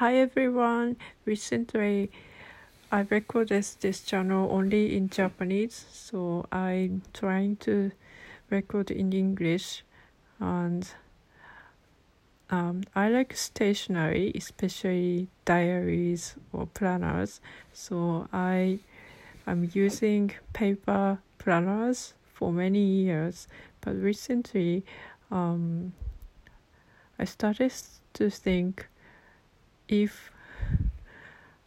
Hi everyone. Recently, I recorded this channel only in Japanese, so I'm trying to record in English, and um, I like stationery, especially diaries or planners. So I am using paper planners for many years, but recently, um, I started to think if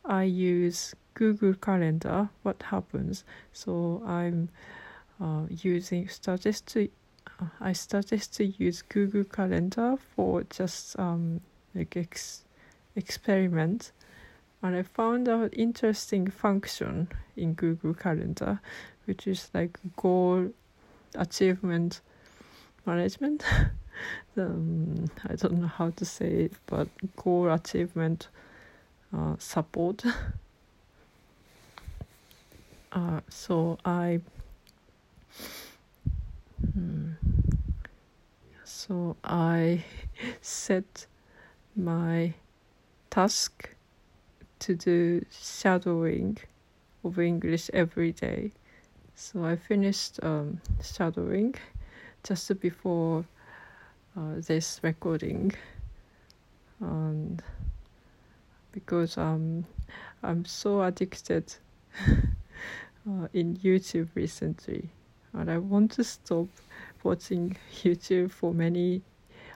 I use Google Calendar, what happens? So I'm uh, using to uh, I started to use Google Calendar for just um, like ex- experiment, and I found an interesting function in Google Calendar, which is like goal achievement management. um, I don't know how to say it, but goal achievement uh, support. uh, so I, hmm, so I set my task to do shadowing of English every day. So I finished um, shadowing just before uh, this recording. And because um, I'm so addicted uh, in YouTube recently. And I want to stop watching YouTube for many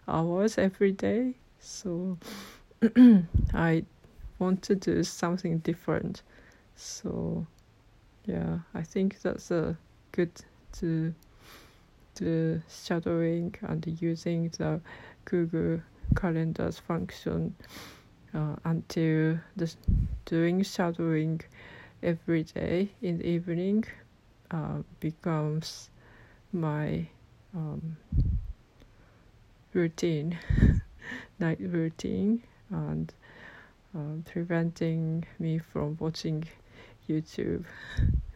hours every day. So I want to do something different. So yeah I think that's a good to the shadowing and using the Google Calendars function uh, until the doing shadowing every day in the evening uh, becomes my um, routine, night routine, and uh, preventing me from watching YouTube.